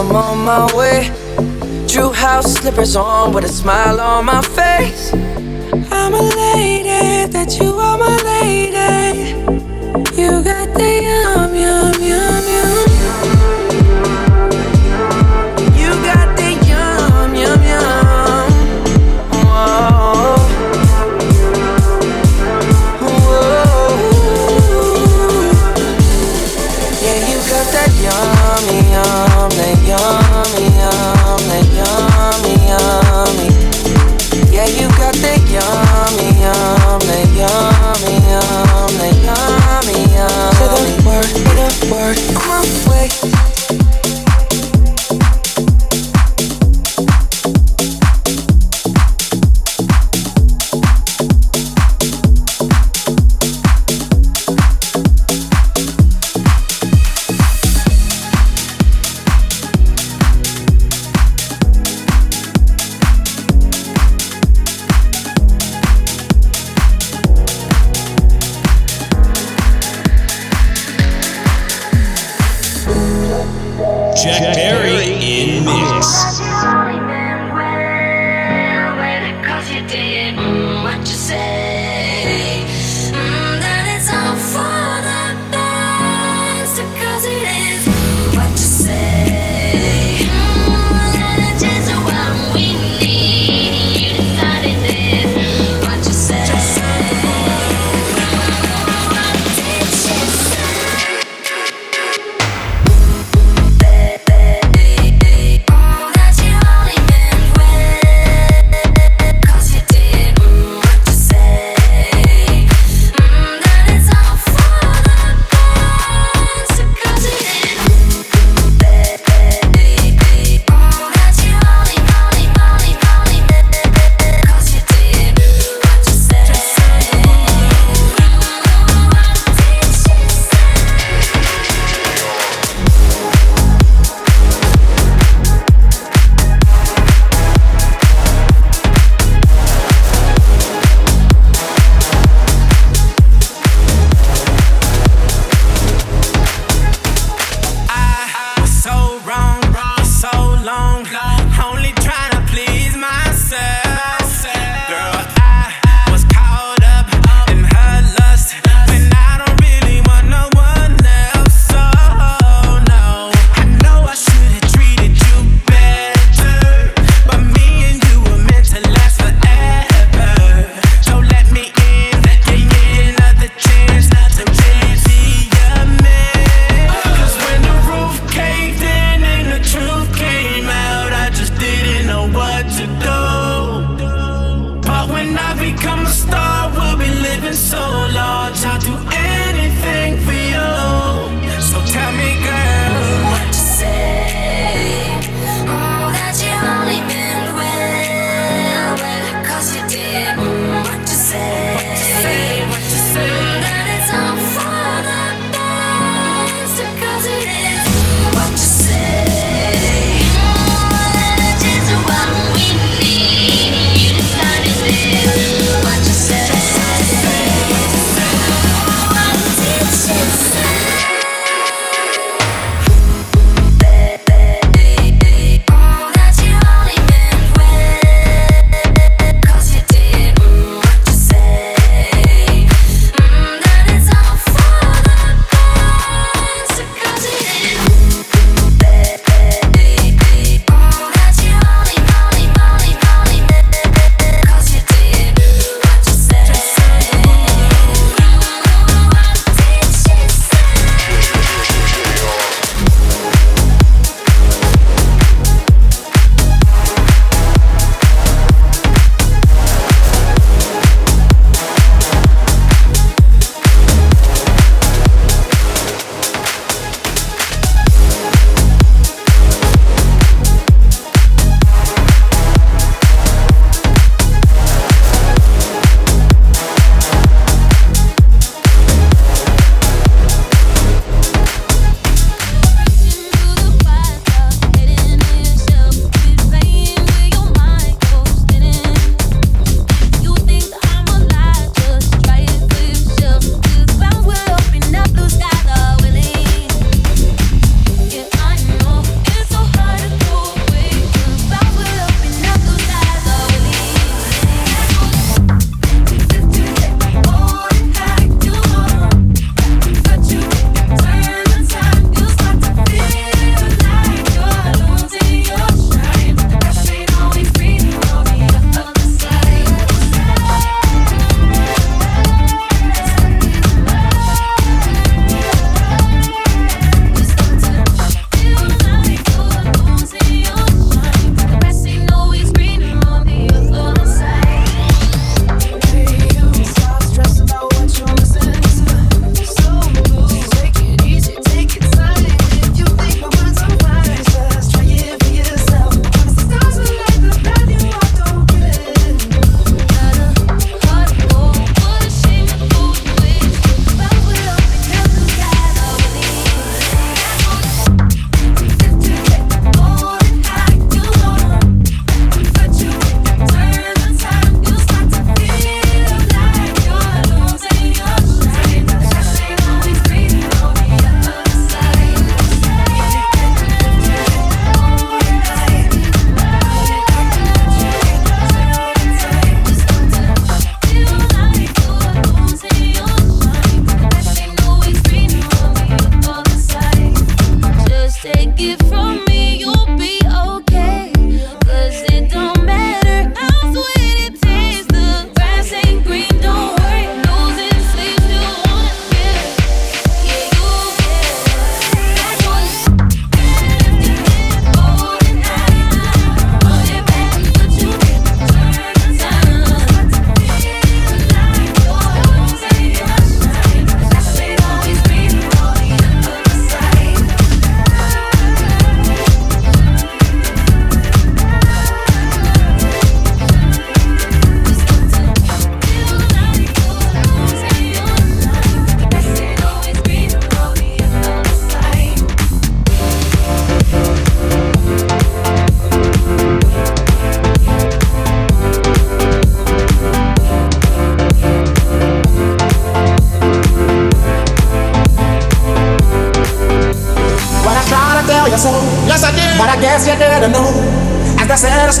I'm on my way. Drew house slippers on with a smile on my face.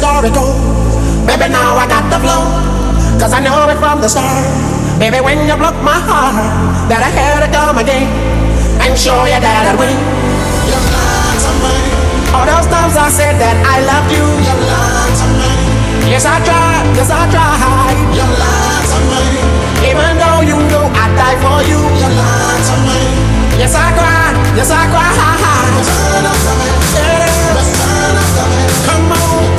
story go. Baby, now I got the flow. Cause I know it from the start. Baby, when you broke my heart, that I had to come again and show you that I'd win. You lied to me. All those times I said that I loved you. You lied to me. Yes, I tried. Yes, I tried. You lied to me. Even though you know I'd die for you. You lied to me. Yes, I cried. Yes, I cried. Turn up, turn up.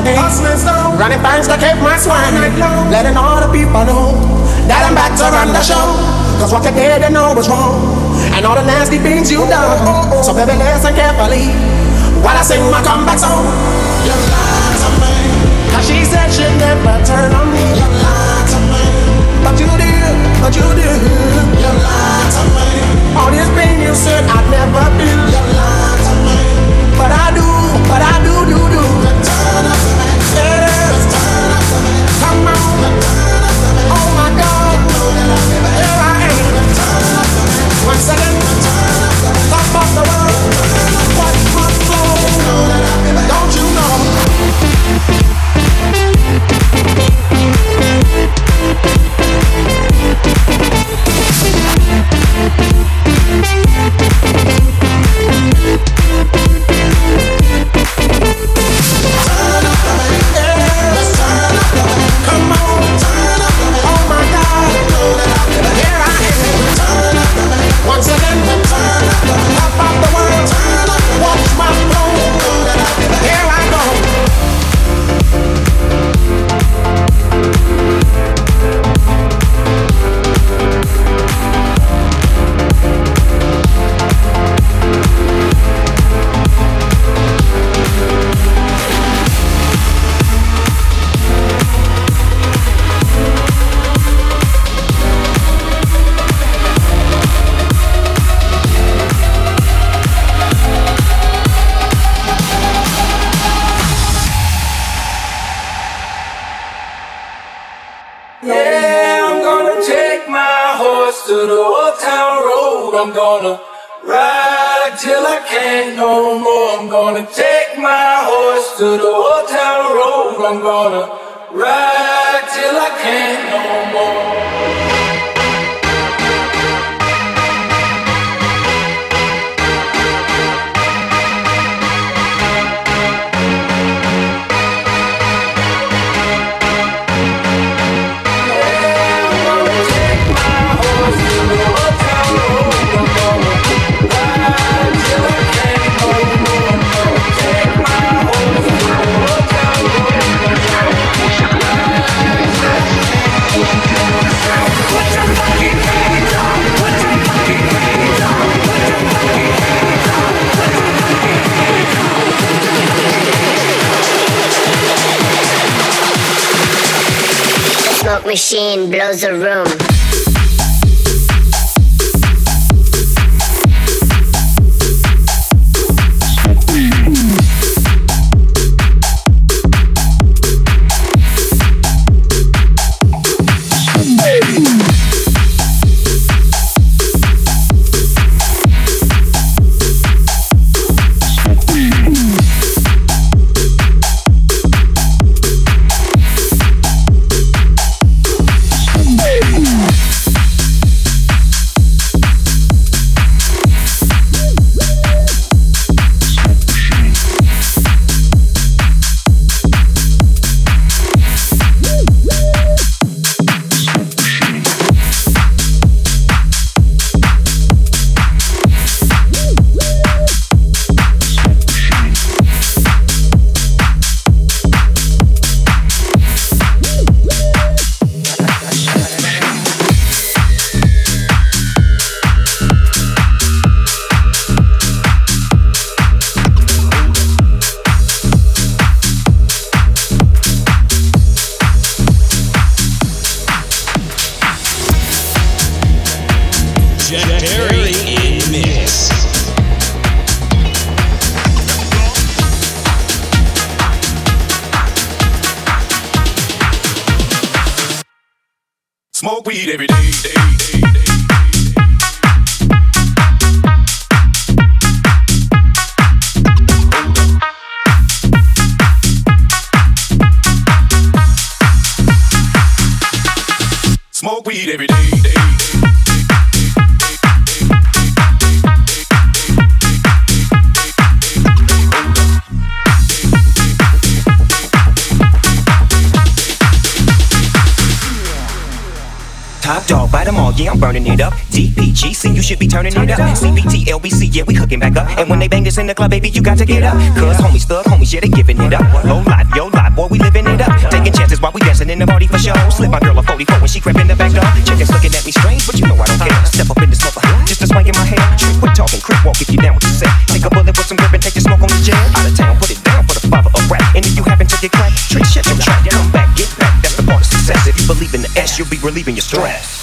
body. Running bands that keep my swine. Letting all the people know that I'm back to run the show. Cause what you did, they know was wrong. And all the nasty things you done. So baby, listen carefully while I sing my comeback song. Yeah. Gracias, Ram. The club, baby, you got to get up. Cause homies, thug homies, yeah, they giving it up. Low life, yo life, boy, we living it up. Taking chances while we dancing in the party for show. Slip my girl a 44 when she crept in the back door. Chickens looking at me strange, but you know I don't care. Step up in this mother, uh-huh, just a swing in my hair. Quit talking, crip walk if you down with the set. Take a bullet with some grip and take the smoke on the jet. Out of town, put it down for the father of rap. And if you happen to get cracked, trick, shut your trap. Come back, get back, that's the part of success. If you believe in the S, you'll be relieving your stress.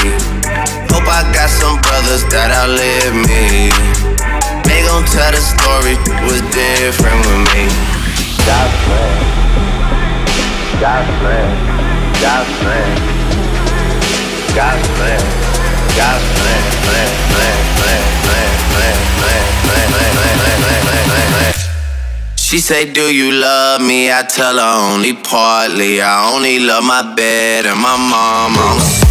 Hope I got some brothers that outlive me. They gon' tell the story was different with me. God's plan. God's plan. God's plan. God's plan. God's plan. Plan. Plan. Plan. Plan. Plan. Plan. Plan. Plan. Plan. Plan. Plan. Plan. Plan. She say, Do you love me? I tell her only partly. I only love my bed and my mama.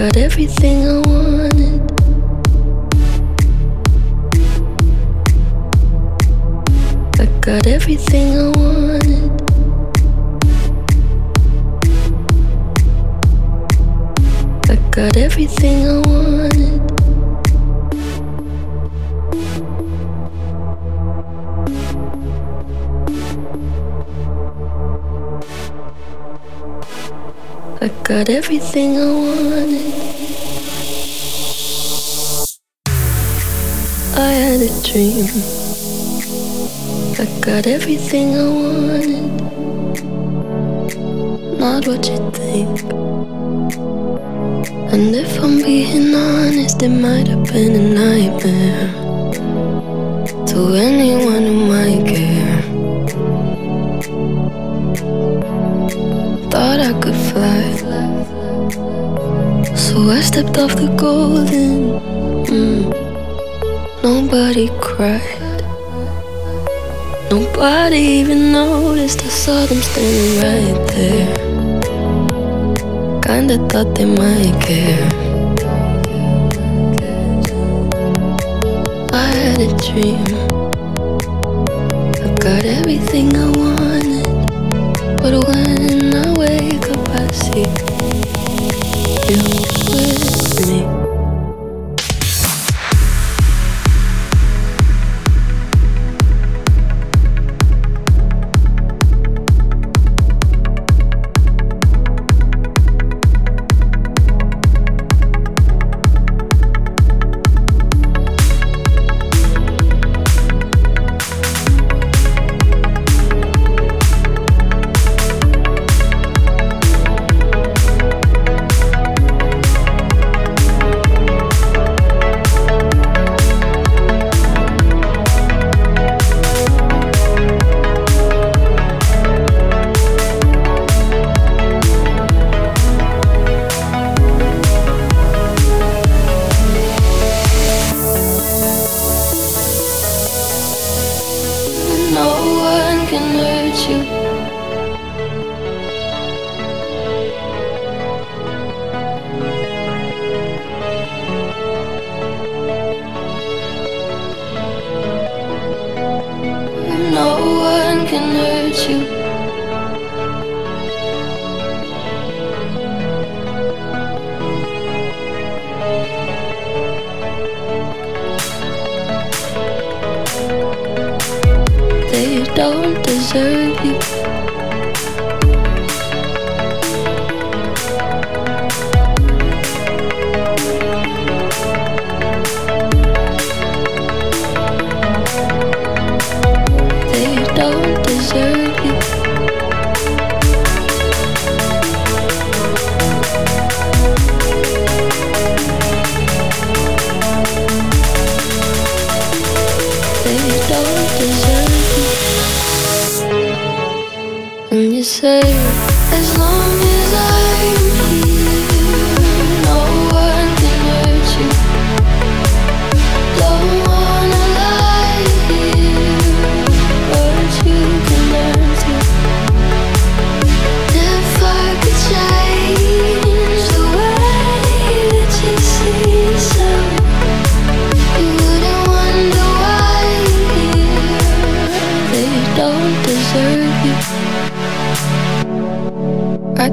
got everything I wanted. I got everything I wanted. I got everything I wanted. Had a dream. I got everything I wanted. Not what you think. And if I'm being honest, it might have been a nightmare to anyone who might care. Thought I could I stepped off the golden. Mm. Nobody cried. Nobody even noticed I saw them standing right there. Kinda thought they might care. I had a dream.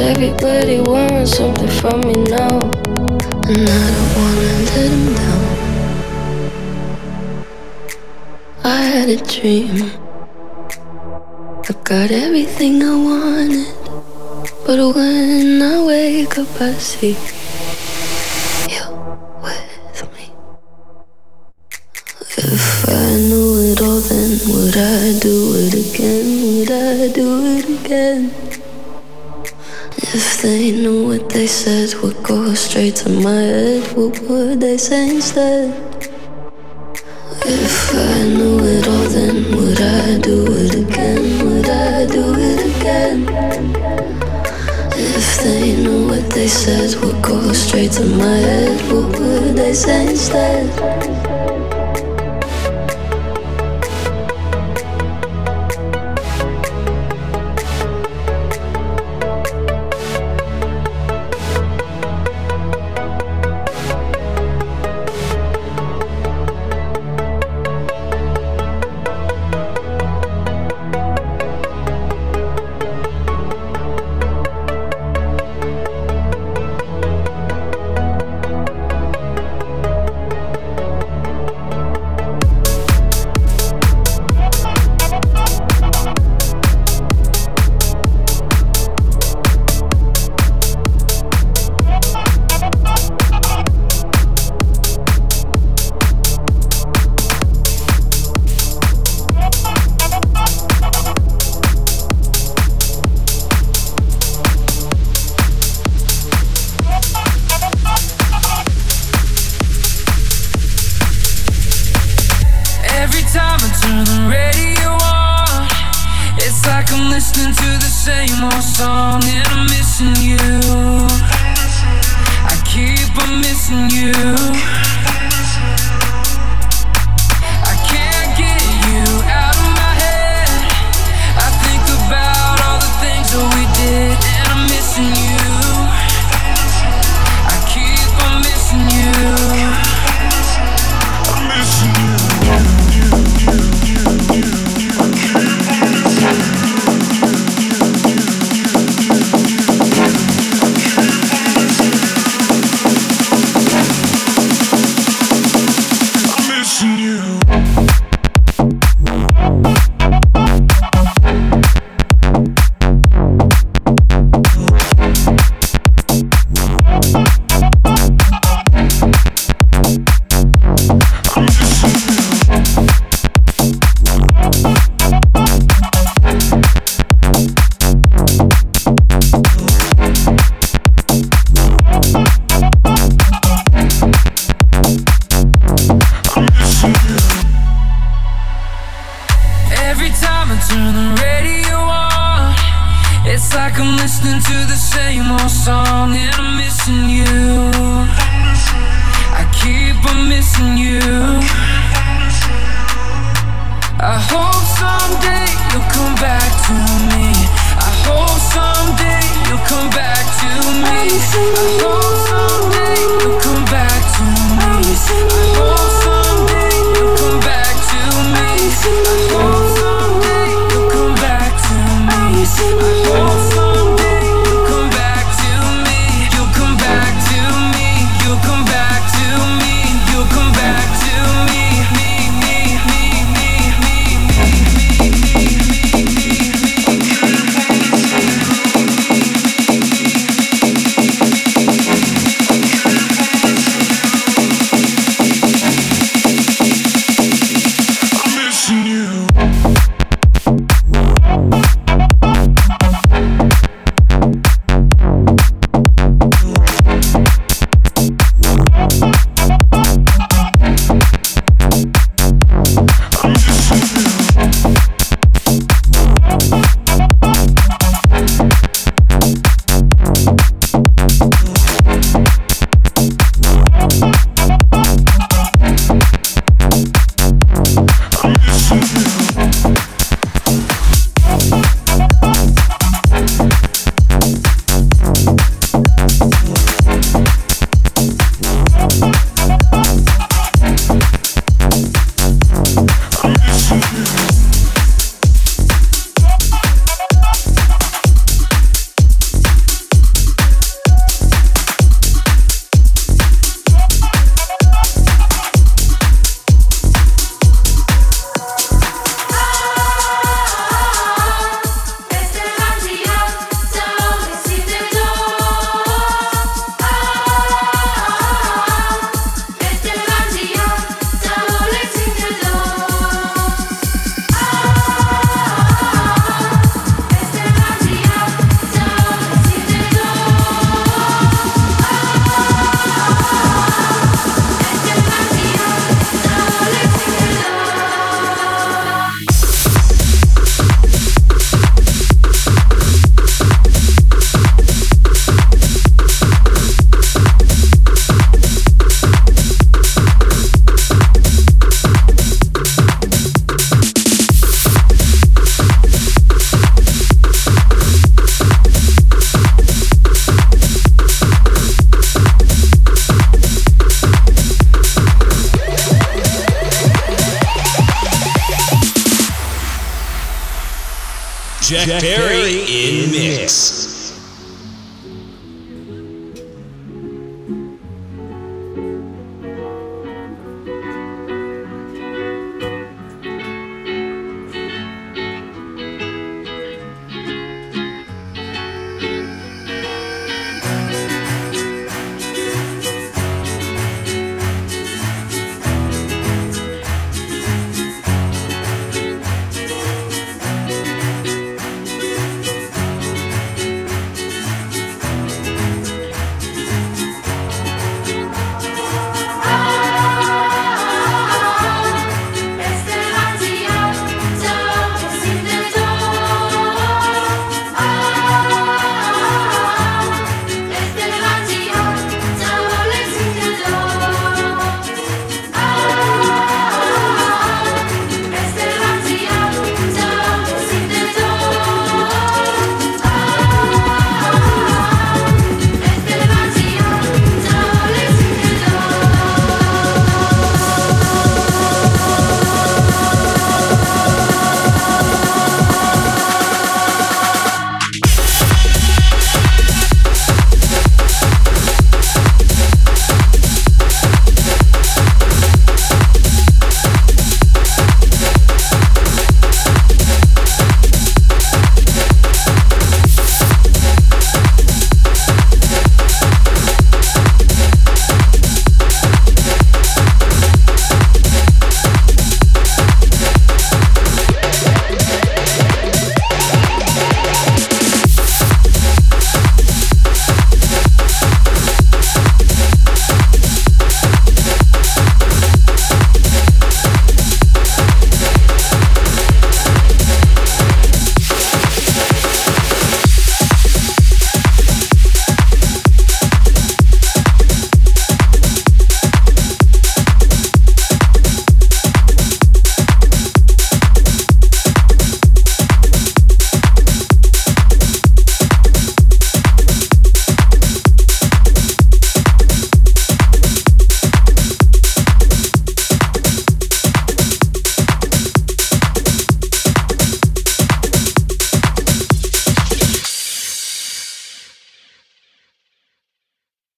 Everybody wants something from me now. And I don't wanna let them down. I had a dream. I got everything I wanted. But when I wake up, I see what would they say instead? If I knew it all, then would I do it again? Would I do it again? If they knew what they said would go straight to my head, what would they say instead? me. I hope someday you'll come back to me.